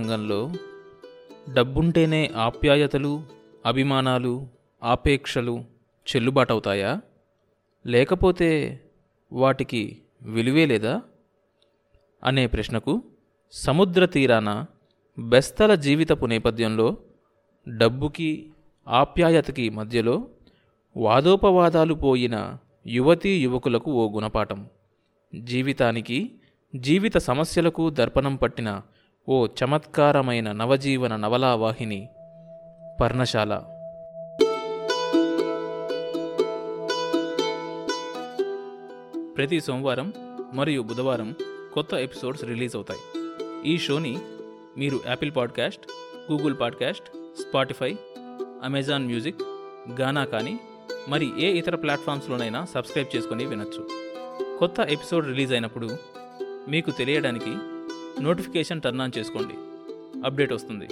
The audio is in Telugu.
రంగంలో డబ్బుంటేనే ఆప్యాయతలు అభిమానాలు ఆపేక్షలు చెల్లుబాటవుతాయా? లేకపోతే వాటికి విలువే లేదా? అనే ప్రశ్నకు సముద్ర తీరాన బెస్తల జీవితపు నేపథ్యంలో డబ్బుకి ఆప్యాయతకి మధ్యలో వాదోపవాదాలు పోయిన యువతీ యువకులకు ఓ గుణపాఠం. జీవితానికి జీవిత సమస్యలకు దర్పణం పట్టిన ఓ చమత్కారమైన నవజీవన నవలావాహిని పర్ణశాల. ప్రతి సోమవారం మరియు బుధవారం కొత్త ఎపిసోడ్స్ రిలీజ్ అవుతాయి. ఈ షోని మీరు Apple podcast Google podcast Spotify Amazon music Gaana కానీ మరి ఏ ఇతర ప్లాట్ఫామ్స్లోనైనా సబ్స్క్రైబ్ చేసుకొని వినొచ్చు. కొత్త ఎపిసోడ్ రిలీజ్ అయినప్పుడు మీకు తెలియడానికి నోటిఫికేషన్ టర్న్ ఆన్ చేసుకోండి. అప్డేట్ వస్తుంది.